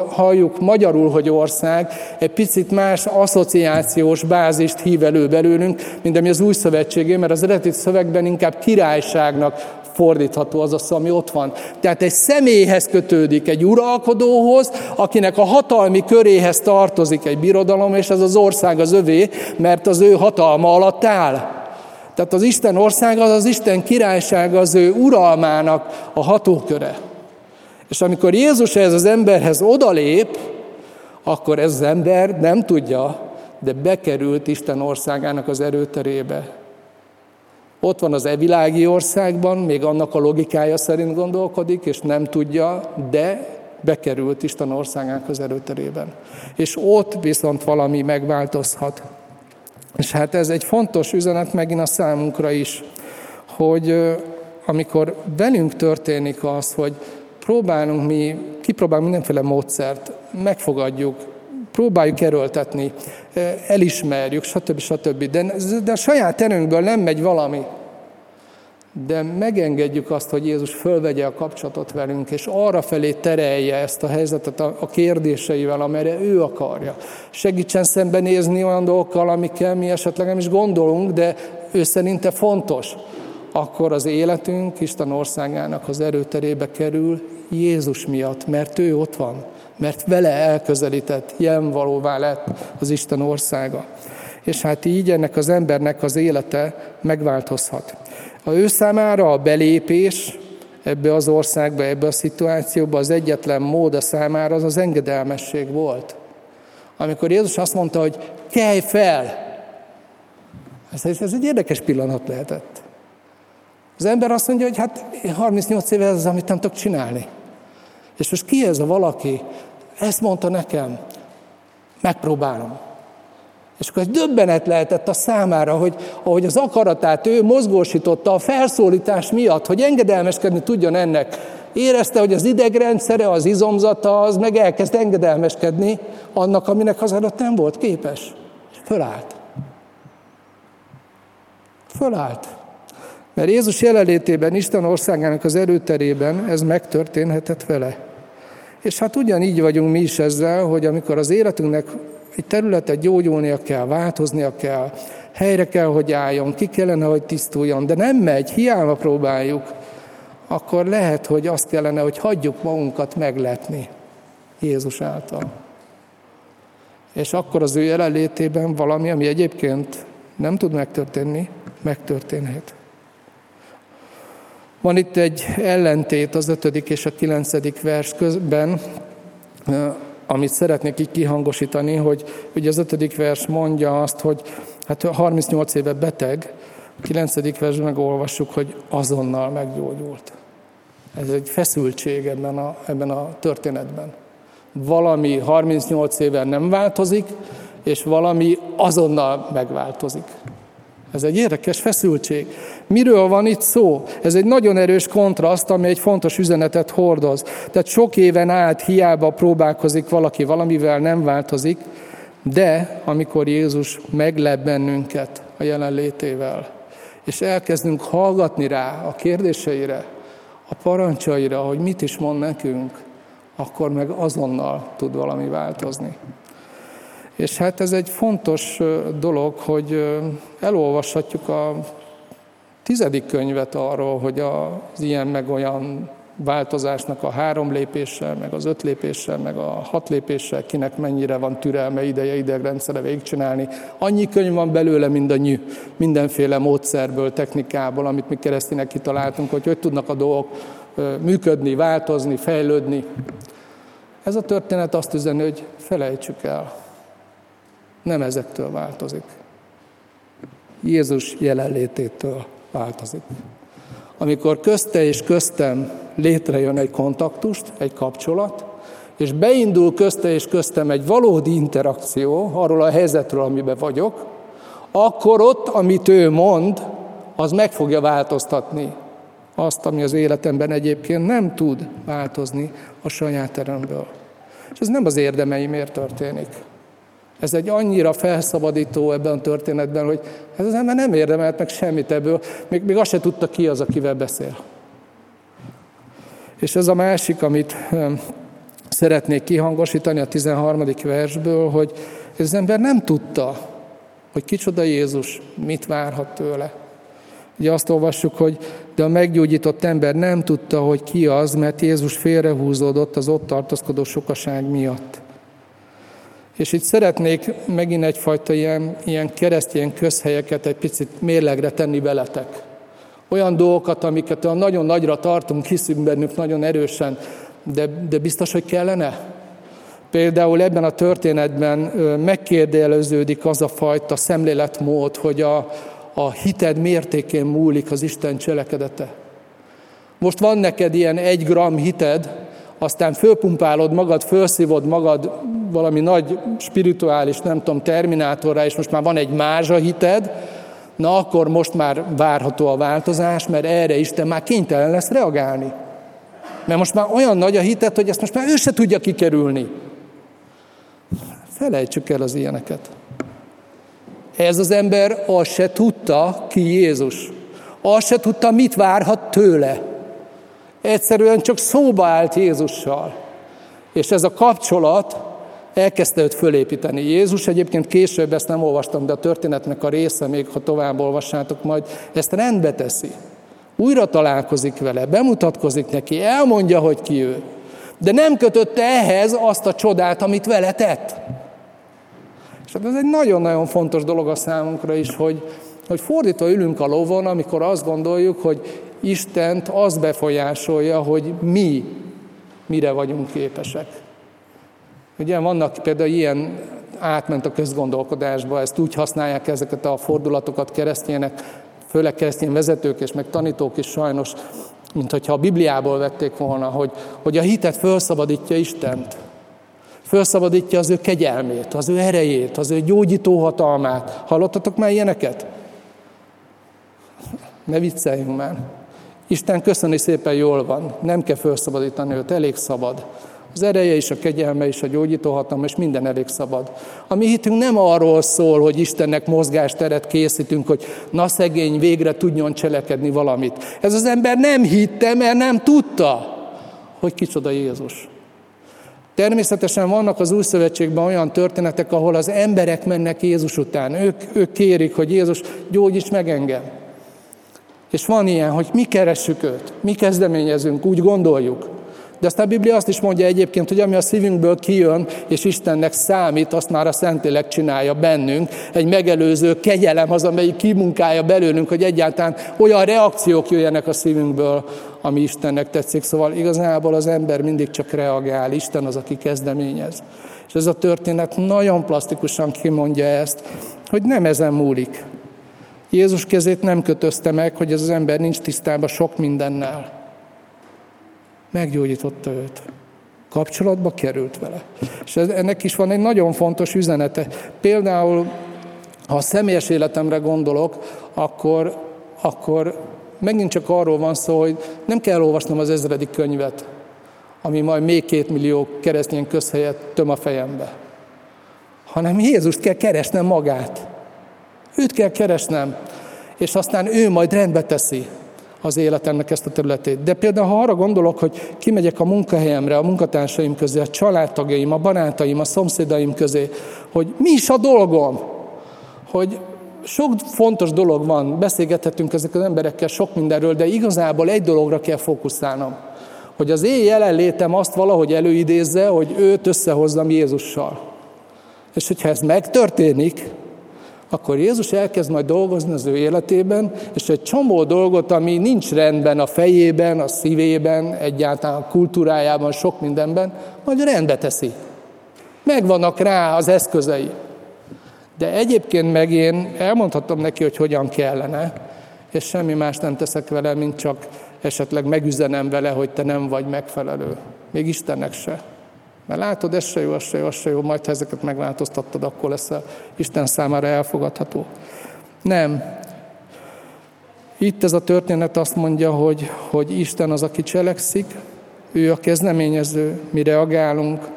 halljuk magyarul, hogy ország, egy picit más asszociációs bázist hív elő belőlünk, mint ami az új szövetségé, mert az eredeti szövegben inkább királyságnak fordítható az a szó, ami ott van. Tehát egy személyhez kötődik, egy uralkodóhoz, akinek a hatalmi köréhez tartozik egy birodalom, és ez az ország az övé, mert az ő hatalma alatt áll. Tehát az Isten országa az az Isten királysága az ő uralmának a hatóköre. És amikor Jézus ez az emberhez odalép, akkor ez az ember nem tudja, de bekerült Isten országának az erőterébe. Ott van az evilági országban, még annak a logikája szerint gondolkodik, és nem tudja, de bekerült Isten országának az előterében. És ott viszont valami megváltozhat. És hát ez egy fontos üzenet megint a számunkra is, hogy amikor velünk történik az, hogy próbálunk mi, kipróbálunk mindenféle módszert, megfogadjuk, próbáljuk erőltetni, elismerjük, stb. stb. De, de a saját erőnkből nem megy valami. De megengedjük azt, hogy Jézus fölvegye a kapcsolatot velünk, és arra felé terelje ezt a helyzetet a, kérdéseivel, amire ő akarja. Segítsen szembenézni olyan dolgokkal, amikkel mi esetleg nem is gondolunk, de ő szerinte fontos. Akkor az életünk Isten országának az erőterébe kerül Jézus miatt, mert ő ott van mert vele elközelített, valóvá lett az Isten országa. És hát így ennek az embernek az élete megváltozhat. A ő számára a belépés ebbe az országba, ebbe a szituációba az egyetlen mód a számára az az engedelmesség volt. Amikor Jézus azt mondta, hogy kelj fel, ez, ez egy érdekes pillanat lehetett. Az ember azt mondja, hogy hát 38 éve ez az, amit nem tudok csinálni. És most ki ez a valaki, ezt mondta nekem, megpróbálom. És akkor ez döbbenet lehetett a számára, hogy ahogy az akaratát ő mozgósította a felszólítás miatt, hogy engedelmeskedni tudjon ennek. Érezte, hogy az idegrendszere, az izomzata, az meg elkezd engedelmeskedni annak, aminek az előtt nem volt képes. És fölállt. Fölállt. Mert Jézus jelenlétében, Isten országának az erőterében ez megtörténhetett vele. És hát ugyanígy vagyunk mi is ezzel, hogy amikor az életünknek egy területet gyógyulnia kell, változnia kell, helyre kell, hogy álljon, ki kellene, hogy tisztuljon, de nem megy, hiába próbáljuk, akkor lehet, hogy azt kellene, hogy hagyjuk magunkat megletni Jézus által. És akkor az ő jelenlétében valami, ami egyébként nem tud megtörténni, megtörténhet. Van itt egy ellentét az ötödik és a kilencedik vers közben, amit szeretnék így kihangosítani, hogy ugye az ötödik vers mondja azt, hogy hát 38 éve beteg, a kilencedik versben megolvassuk, hogy azonnal meggyógyult. Ez egy feszültség ebben a, ebben a történetben. Valami 38 éve nem változik, és valami azonnal megváltozik. Ez egy érdekes feszültség. Miről van itt szó? Ez egy nagyon erős kontraszt, ami egy fontos üzenetet hordoz. Tehát sok éven át hiába próbálkozik valaki, valamivel nem változik, de amikor Jézus meglep bennünket a jelenlétével, és elkezdünk hallgatni rá a kérdéseire, a parancsaira, hogy mit is mond nekünk, akkor meg azonnal tud valami változni. És hát ez egy fontos dolog, hogy elolvashatjuk a tizedik könyvet arról, hogy az ilyen meg olyan változásnak a három lépéssel, meg az öt lépéssel, meg a hat lépéssel, kinek mennyire van türelme, ideje, idegrendszere végigcsinálni. Annyi könyv van belőle, mint a nyű, mindenféle módszerből, technikából, amit mi keresztének kitaláltunk, hogy hogy tudnak a dolgok működni, változni, fejlődni. Ez a történet azt üzeni, hogy felejtsük el. Nem ezektől változik. Jézus jelenlététől változik. Amikor közte és köztem létrejön egy kontaktust, egy kapcsolat, és beindul közte és köztem egy valódi interakció arról a helyzetről, amiben vagyok, akkor ott, amit ő mond, az meg fogja változtatni azt, ami az életemben egyébként nem tud változni a saját erőmből. És ez nem az érdemeimért történik. Ez egy annyira felszabadító ebben a történetben, hogy ez az ember nem érdemelt meg semmit ebből, még, még azt se tudta ki az, akivel beszél. És ez a másik, amit szeretnék kihangosítani a 13. versből, hogy ez az ember nem tudta, hogy kicsoda Jézus, mit várhat tőle. Ugye azt olvassuk, hogy de a meggyógyított ember nem tudta, hogy ki az, mert Jézus félrehúzódott az ott tartózkodó sokaság miatt. És itt szeretnék megint egyfajta ilyen, ilyen keresztény közhelyeket egy picit mérlegre tenni veletek. Olyan dolgokat, amiket olyan nagyon nagyra tartunk, hiszünk bennük nagyon erősen, de, de biztos, hogy kellene? Például ebben a történetben megkérdőjeleződik az a fajta szemléletmód, hogy a, a hited mértékén múlik az Isten cselekedete. Most van neked ilyen egy gram hited, aztán fölpumpálod magad, fölszívod magad valami nagy spirituális, nem tudom, terminátorra, és most már van egy mázsa hited, na akkor most már várható a változás, mert erre Isten már kénytelen lesz reagálni. Mert most már olyan nagy a hitet, hogy ezt most már ő se tudja kikerülni. Felejtsük el az ilyeneket. Ez az ember azt se tudta, ki Jézus. Azt se tudta, mit várhat tőle. Egyszerűen csak szóba állt Jézussal. És ez a kapcsolat elkezdte őt fölépíteni. Jézus egyébként később, ezt nem olvastam, de a történetnek a része, még ha tovább olvassátok majd, ezt rendbe teszi. Újra találkozik vele, bemutatkozik neki, elmondja, hogy ki ő. De nem kötötte ehhez azt a csodát, amit vele tett. És hát ez egy nagyon-nagyon fontos dolog a számunkra is, hogy, hogy fordítva ülünk a lovon, amikor azt gondoljuk, hogy Istent az befolyásolja, hogy mi mire vagyunk képesek. Ugye vannak például ilyen átment a közgondolkodásba, ezt úgy használják ezeket a fordulatokat keresztények, főleg keresztény vezetők és meg tanítók is sajnos, mint hogyha a Bibliából vették volna, hogy, hogy a hitet felszabadítja Istent. Felszabadítja az ő kegyelmét, az ő erejét, az ő gyógyító hatalmát. Hallottatok már ilyeneket? Ne vicceljünk már. Isten köszöni szépen jól van, nem kell felszabadítani őt, elég szabad. Az ereje is, a kegyelme is, a gyógyító hatalma, és minden elég szabad. A mi hitünk nem arról szól, hogy Istennek mozgásteret készítünk, hogy na szegény végre tudjon cselekedni valamit. Ez az ember nem hitte, mert nem tudta, hogy kicsoda Jézus. Természetesen vannak az új szövetségben olyan történetek, ahol az emberek mennek Jézus után. Ők, ők kérik, hogy Jézus gyógyíts meg engem. És van ilyen, hogy mi keressük őt, mi kezdeményezünk, úgy gondoljuk. De aztán a Biblia azt is mondja egyébként, hogy ami a szívünkből kijön, és Istennek számít, azt már a Szentlélek csinálja bennünk. Egy megelőző kegyelem az, amelyik kimunkálja belőlünk, hogy egyáltalán olyan reakciók jöjjenek a szívünkből, ami Istennek tetszik. Szóval igazából az ember mindig csak reagál, Isten az, aki kezdeményez. És ez a történet nagyon plastikusan kimondja ezt, hogy nem ezen múlik. Jézus kezét nem kötözte meg, hogy ez az ember nincs tisztában sok mindennel meggyógyította őt. Kapcsolatba került vele. És ennek is van egy nagyon fontos üzenete. Például, ha a személyes életemre gondolok, akkor, akkor megint csak arról van szó, hogy nem kell olvasnom az ezredik könyvet, ami majd még két millió keresztény közhelyet töm a fejembe. Hanem Jézust kell keresnem magát. Őt kell keresnem, és aztán ő majd rendbe teszi az életemnek ezt a területét. De például, ha arra gondolok, hogy kimegyek a munkahelyemre, a munkatársaim közé, a családtagjaim, a barátaim, a szomszédaim közé, hogy mi is a dolgom, hogy sok fontos dolog van, beszélgethetünk ezek az emberekkel sok mindenről, de igazából egy dologra kell fókuszálnom, hogy az én jelenlétem azt valahogy előidézze, hogy őt összehozzam Jézussal. És hogyha ez megtörténik, akkor Jézus elkezd majd dolgozni az ő életében, és egy csomó dolgot, ami nincs rendben a fejében, a szívében, egyáltalán a kultúrájában, sok mindenben, majd rendbe teszi. Megvannak rá az eszközei. De egyébként meg én elmondhatom neki, hogy hogyan kellene, és semmi más nem teszek vele, mint csak esetleg megüzenem vele, hogy te nem vagy megfelelő. Még Istennek se. Mert látod, ez se jó, ez se jó, ez se jó, majd ha ezeket megváltoztattad, akkor lesz Isten számára elfogadható. Nem. Itt ez a történet azt mondja, hogy, hogy Isten az, aki cselekszik, ő a kezdeményező, mi reagálunk,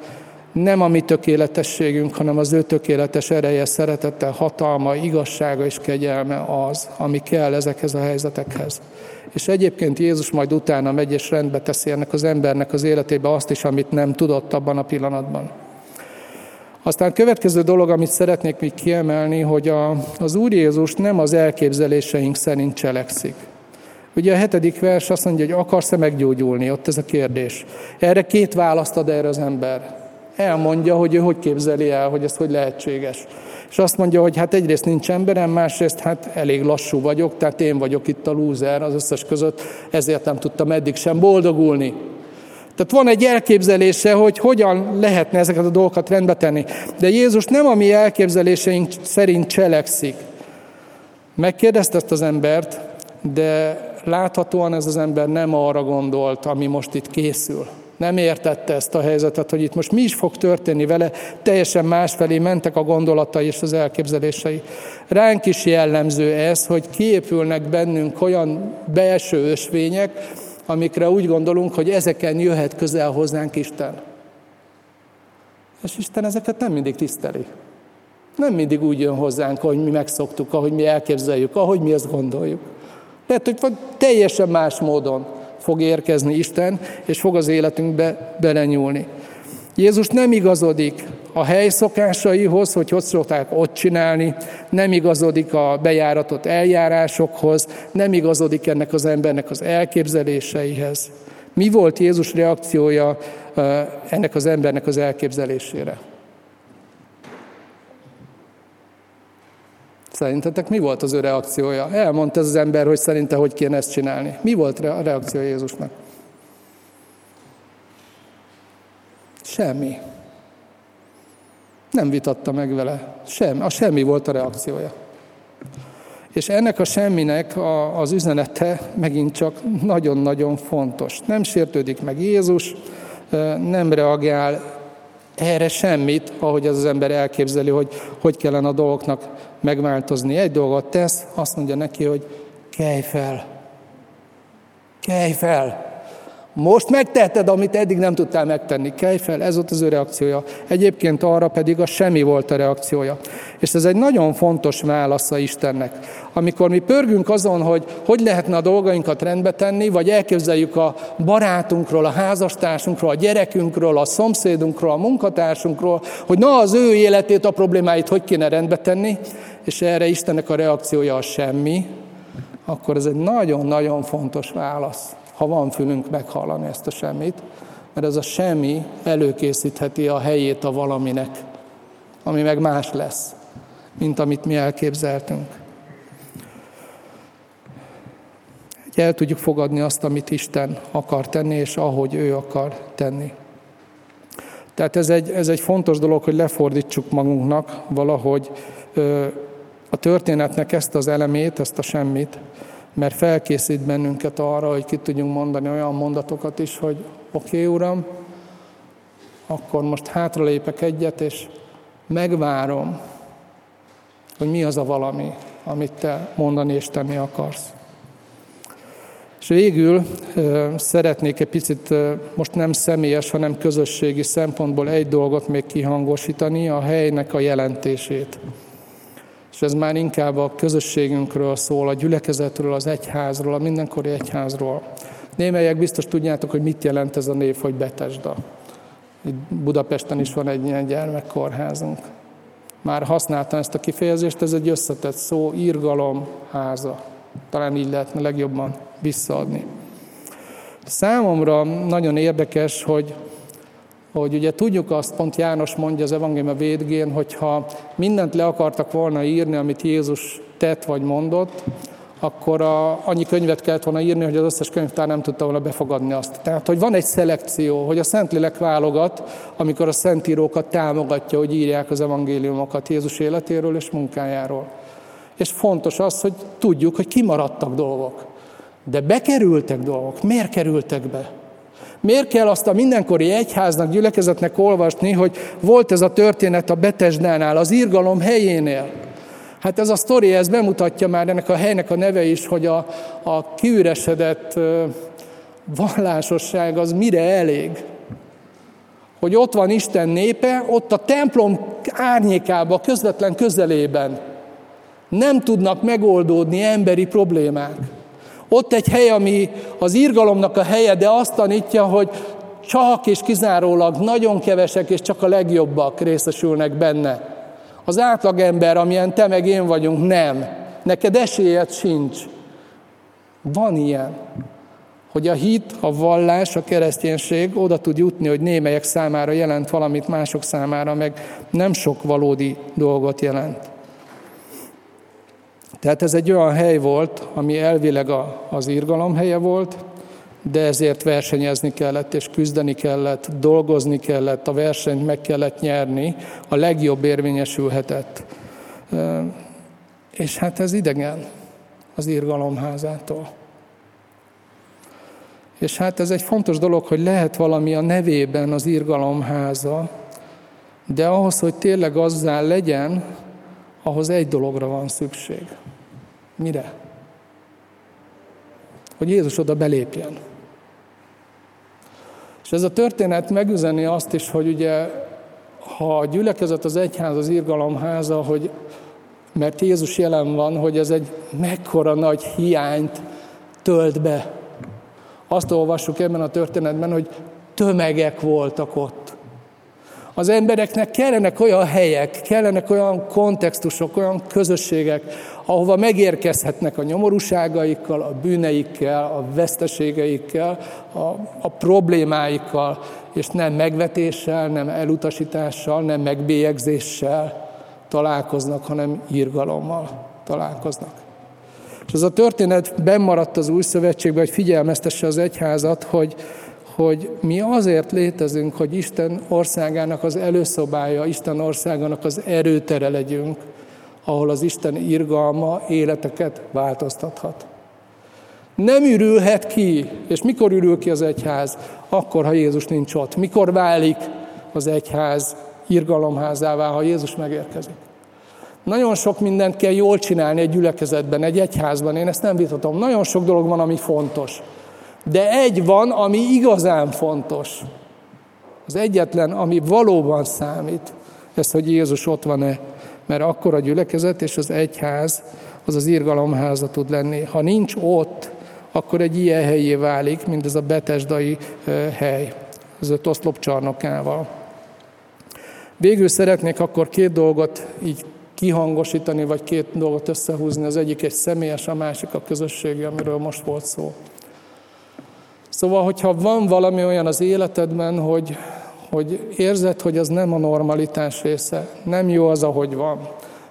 nem a mi tökéletességünk, hanem az ő tökéletes ereje, szeretete, hatalma, igazsága és kegyelme az, ami kell ezekhez a helyzetekhez. És egyébként Jézus majd utána megy és rendbe teszi ennek az embernek az életébe azt is, amit nem tudott abban a pillanatban. Aztán következő dolog, amit szeretnék még kiemelni, hogy a, az Úr Jézus nem az elképzeléseink szerint cselekszik. Ugye a hetedik vers azt mondja, hogy akarsz-e meggyógyulni? Ott ez a kérdés. Erre két választ ad erre az ember elmondja, hogy ő hogy képzeli el, hogy ez hogy lehetséges. És azt mondja, hogy hát egyrészt nincs emberem, másrészt hát elég lassú vagyok, tehát én vagyok itt a lúzer az összes között, ezért nem tudtam eddig sem boldogulni. Tehát van egy elképzelése, hogy hogyan lehetne ezeket a dolgokat rendbe tenni. De Jézus nem a mi elképzeléseink szerint cselekszik. Megkérdezte ezt az embert, de láthatóan ez az ember nem arra gondolt, ami most itt készül Nem értette ezt a helyzetet, hogy itt most mi is fog történni vele, teljesen másfelé mentek a gondolatai és az elképzelései. Ránk is jellemző ez, hogy kiépülnek bennünk olyan belső ösvények, amikre úgy gondolunk, hogy ezeken jöhet közel hozzánk Isten. És Isten ezeket nem mindig tiszteli. Nem mindig úgy jön hozzánk, ahogy mi megszoktuk, ahogy mi elképzeljük, ahogy mi ezt gondoljuk. Lehet, hogy teljesen más módon fog érkezni Isten, és fog az életünkbe belenyúlni. Jézus nem igazodik a hely szokásaihoz, hogy hogy szokták ott csinálni, nem igazodik a bejáratott eljárásokhoz, nem igazodik ennek az embernek az elképzeléseihez. Mi volt Jézus reakciója ennek az embernek az elképzelésére? Szerintetek mi volt az ő reakciója? Elmondta ez az ember, hogy szerinte hogy kéne ezt csinálni. Mi volt a reakció Jézusnak? Semmi. Nem vitatta meg vele. Sem, a semmi volt a reakciója. És ennek a semminek a, az üzenete megint csak nagyon-nagyon fontos. Nem sértődik meg Jézus, nem reagál erre semmit, ahogy az az ember elképzeli, hogy hogy kellene a dolgoknak megváltozni. Egy dolgot tesz, azt mondja neki, hogy kelj fel. Kelj fel. Most megteheted, amit eddig nem tudtál megtenni. Kelj fel, ez volt az ő reakciója. Egyébként arra pedig a semmi volt a reakciója. És ez egy nagyon fontos válasz a Istennek. Amikor mi pörgünk azon, hogy hogy lehetne a dolgainkat rendbe tenni, vagy elképzeljük a barátunkról, a házastársunkról, a gyerekünkről, a szomszédunkról, a munkatársunkról, hogy na az ő életét, a problémáit hogy kéne rendbe tenni, és erre Istennek a reakciója a semmi, akkor ez egy nagyon-nagyon fontos válasz ha van fülünk meghallani ezt a semmit, mert ez a semmi előkészítheti a helyét a valaminek, ami meg más lesz, mint amit mi elképzeltünk. el tudjuk fogadni azt, amit Isten akar tenni, és ahogy ő akar tenni. Tehát ez egy, ez egy fontos dolog, hogy lefordítsuk magunknak valahogy ö, a történetnek ezt az elemét, ezt a semmit, mert felkészít bennünket arra, hogy ki tudjunk mondani olyan mondatokat is, hogy oké, okay, Uram, akkor most hátralépek egyet, és megvárom, hogy mi az a valami, amit te mondani és tenni akarsz. És végül szeretnék egy picit most nem személyes, hanem közösségi szempontból egy dolgot még kihangosítani, a helynek a jelentését és ez már inkább a közösségünkről szól, a gyülekezetről, az egyházról, a mindenkori egyházról. Némelyek biztos tudjátok, hogy mit jelent ez a név, hogy Betesda. Itt Budapesten is van egy ilyen gyermekkórházunk. Már használtam ezt a kifejezést, ez egy összetett szó, írgalom háza. Talán így lehetne legjobban visszaadni. Számomra nagyon érdekes, hogy hogy ugye tudjuk azt, pont János mondja az evangélium a végén, hogyha mindent le akartak volna írni, amit Jézus tett vagy mondott, akkor a, annyi könyvet kellett volna írni, hogy az összes könyvtár nem tudta volna befogadni azt. Tehát, hogy van egy szelekció, hogy a Szentlélek válogat, amikor a szentírókat támogatja, hogy írják az evangéliumokat Jézus életéről és munkájáról. És fontos az, hogy tudjuk, hogy kimaradtak dolgok. De bekerültek dolgok. Miért kerültek be? Miért kell azt a mindenkori egyháznak, gyülekezetnek olvasni, hogy volt ez a történet a Betesdánál, az írgalom helyénél? Hát ez a sztori, ez bemutatja már ennek a helynek a neve is, hogy a, a kiüresedett vallásosság az mire elég. Hogy ott van Isten népe, ott a templom árnyékában, közvetlen közelében nem tudnak megoldódni emberi problémák. Ott egy hely, ami az írgalomnak a helye, de azt tanítja, hogy csak és kizárólag nagyon kevesek és csak a legjobbak részesülnek benne. Az átlagember, amilyen te meg én vagyunk, nem. Neked esélyed sincs. Van ilyen, hogy a hit, a vallás, a kereszténység oda tud jutni, hogy némelyek számára jelent valamit, mások számára meg nem sok valódi dolgot jelent. Tehát ez egy olyan hely volt, ami elvileg a, az írgalom helye volt, de ezért versenyezni kellett, és küzdeni kellett, dolgozni kellett, a versenyt meg kellett nyerni, a legjobb érvényesülhetett. És hát ez idegen az írgalomházától. És hát ez egy fontos dolog, hogy lehet valami a nevében az irgalomháza, de ahhoz, hogy tényleg azzá legyen, ahhoz egy dologra van szükség. Mire? Hogy Jézus oda belépjen. És ez a történet megüzeni azt is, hogy ugye, ha a gyülekezet az egyház, az irgalomháza, hogy mert Jézus jelen van, hogy ez egy mekkora nagy hiányt tölt be. Azt olvassuk ebben a történetben, hogy tömegek voltak ott. Az embereknek kellenek olyan helyek, kellenek olyan kontextusok, olyan közösségek, ahova megérkezhetnek a nyomorúságaikkal, a bűneikkel, a veszteségeikkel, a, a problémáikkal, és nem megvetéssel, nem elutasítással, nem megbélyegzéssel találkoznak, hanem írgalommal találkoznak. És ez a történet bemaradt az új szövetségben, hogy figyelmeztesse az egyházat, hogy, hogy mi azért létezünk, hogy Isten országának az előszobája, Isten országának az erőtere legyünk, ahol az Isten irgalma életeket változtathat. Nem ürülhet ki, és mikor ürül ki az egyház? Akkor, ha Jézus nincs ott. Mikor válik az egyház irgalomházává, ha Jézus megérkezik? Nagyon sok mindent kell jól csinálni egy gyülekezetben, egy egyházban, én ezt nem vitatom. Nagyon sok dolog van, ami fontos. De egy van, ami igazán fontos. Az egyetlen, ami valóban számít, ez, hogy Jézus ott van-e. Mert akkor a gyülekezet és az egyház, az az irgalomháza tud lenni. Ha nincs ott, akkor egy ilyen helyé válik, mint ez a betesdai hely, ez a Toszlop csarnokával. Végül szeretnék akkor két dolgot így kihangosítani, vagy két dolgot összehúzni. Az egyik egy személyes, a másik a közösségi, amiről most volt szó. Szóval, hogyha van valami olyan az életedben, hogy, hogy érzed, hogy az nem a normalitás része, nem jó az, ahogy van,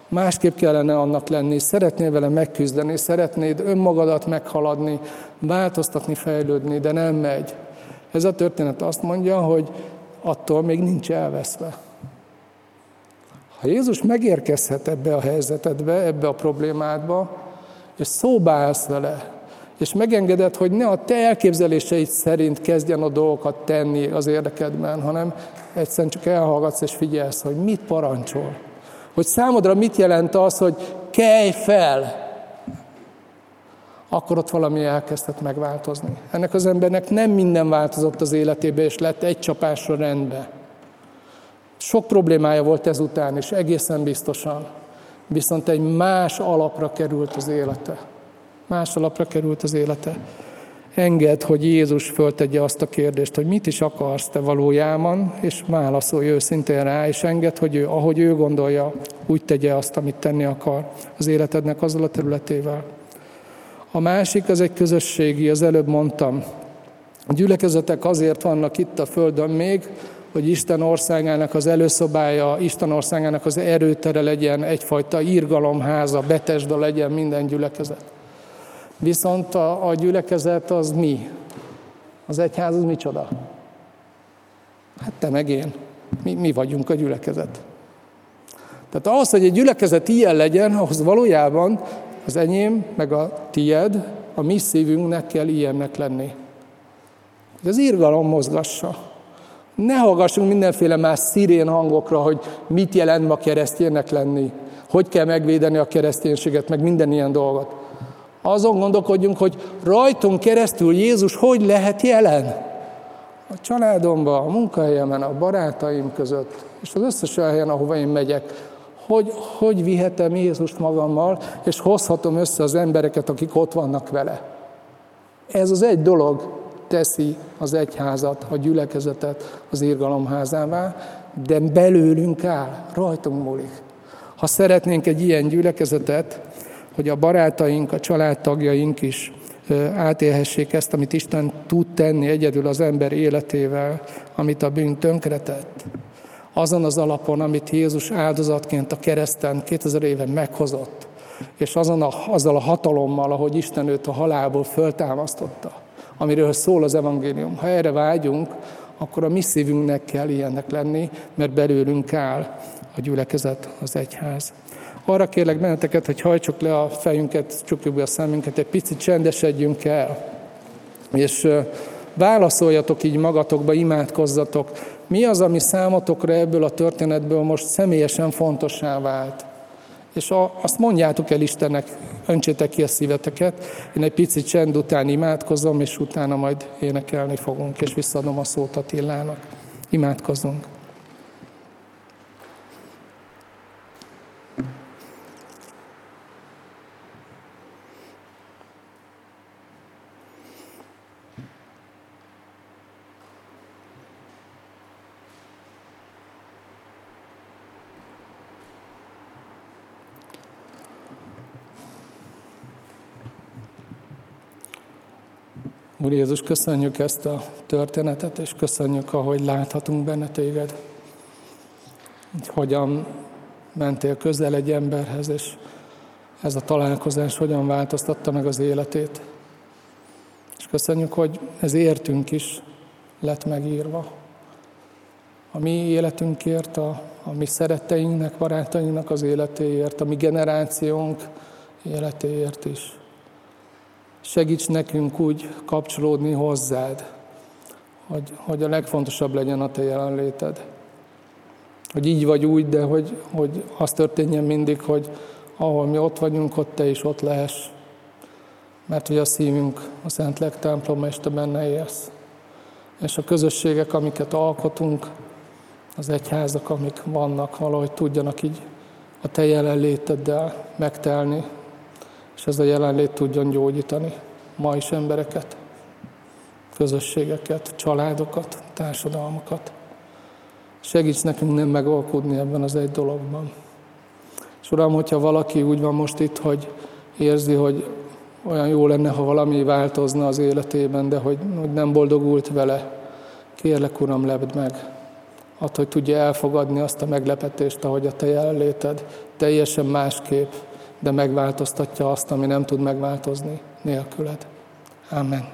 másképp kellene annak lenni, szeretnél vele megküzdeni, szeretnéd önmagadat meghaladni, változtatni, fejlődni, de nem megy. Ez a történet azt mondja, hogy attól még nincs elveszve. Ha Jézus megérkezhet ebbe a helyzetedbe, ebbe a problémádba, és szóba állsz vele, és megengeded, hogy ne a te elképzeléseid szerint kezdjen a dolgokat tenni az érdekedben, hanem egyszerűen csak elhallgatsz és figyelsz, hogy mit parancsol. Hogy számodra mit jelent az, hogy kelj fel, akkor ott valami elkezdett megváltozni. Ennek az embernek nem minden változott az életébe, és lett egy csapásra rendbe. Sok problémája volt ezután, és egészen biztosan. Viszont egy más alapra került az élete más alapra került az élete. Enged, hogy Jézus föltegye azt a kérdést, hogy mit is akarsz te valójában, és válaszolj őszintén rá, és enged, hogy ő, ahogy ő gondolja, úgy tegye azt, amit tenni akar az életednek azzal a területével. A másik az egy közösségi, az előbb mondtam. A gyülekezetek azért vannak itt a Földön még, hogy Isten országának az előszobája, Isten országának az erőtere legyen, egyfajta írgalomháza, betesda legyen minden gyülekezet. Viszont a, a gyülekezet az mi? Az egyház az micsoda? Hát te meg én. Mi, mi vagyunk a gyülekezet. Tehát ahhoz, hogy egy gyülekezet ilyen legyen, ahhoz valójában az enyém, meg a tied, a mi szívünknek kell ilyennek lenni. Hogy az írgalom mozgassa. Ne hallgassunk mindenféle más szirén hangokra, hogy mit jelent ma kereszténynek lenni, hogy kell megvédeni a kereszténységet, meg minden ilyen dolgot azon gondolkodjunk, hogy rajtunk keresztül Jézus hogy lehet jelen. A családomban, a munkahelyemen, a barátaim között, és az összes olyan helyen, ahova én megyek, hogy, hogy vihetem Jézust magammal, és hozhatom össze az embereket, akik ott vannak vele. Ez az egy dolog teszi az egyházat, a gyülekezetet az írgalomházává, de belőlünk áll, rajtunk múlik. Ha szeretnénk egy ilyen gyülekezetet, hogy a barátaink, a családtagjaink is átélhessék ezt, amit Isten tud tenni egyedül az ember életével, amit a bűn tönkretett. Azon az alapon, amit Jézus áldozatként a kereszten 2000 éve meghozott, és azon a, azzal a hatalommal, ahogy Isten őt a halálból föltámasztotta, amiről szól az evangélium. Ha erre vágyunk, akkor a mi szívünknek kell ilyennek lenni, mert belőlünk áll a gyülekezet, az egyház. Arra kérlek benneteket, hogy hajtsuk le a fejünket, csukjuk be a szemünket, egy picit csendesedjünk el. És Válaszoljatok így magatokba, imádkozzatok. Mi az, ami számotokra ebből a történetből most személyesen fontossá vált? És a, azt mondjátok el Istennek, öntsétek ki a szíveteket. Én egy picit csend után imádkozom, és utána majd énekelni fogunk, és visszadom a szót Attilának. Imádkozunk. Úr Jézus, köszönjük ezt a történetet, és köszönjük, ahogy láthatunk benne téged. Hogy hogyan mentél közel egy emberhez, és ez a találkozás hogyan változtatta meg az életét. És köszönjük, hogy ez értünk is lett megírva. A mi életünkért, a, a mi szeretteinknek, barátainknak az életéért, a mi generációnk életéért is. Segíts nekünk úgy kapcsolódni hozzád, hogy, hogy a legfontosabb legyen a te jelenléted. Hogy így vagy úgy, de hogy, hogy az történjen mindig, hogy ahol mi ott vagyunk, ott te is ott lehess. Mert hogy a szívünk a Szentlek temploma, és te benne élsz. És a közösségek, amiket alkotunk, az egyházak, amik vannak, valahogy tudjanak így a te jelenléteddel megtelni, és ez a jelenlét tudjon gyógyítani ma is embereket, közösségeket, családokat, társadalmakat. Segíts nekünk nem megalkudni ebben az egy dologban. És Uram, hogyha valaki úgy van most itt, hogy érzi, hogy olyan jó lenne, ha valami változna az életében, de hogy, hogy nem boldogult vele, kérlek, Uram, lebd meg. Add, hogy tudja elfogadni azt a meglepetést, ahogy a Te jelenléted teljesen másképp de megváltoztatja azt, ami nem tud megváltozni nélküled. Amen.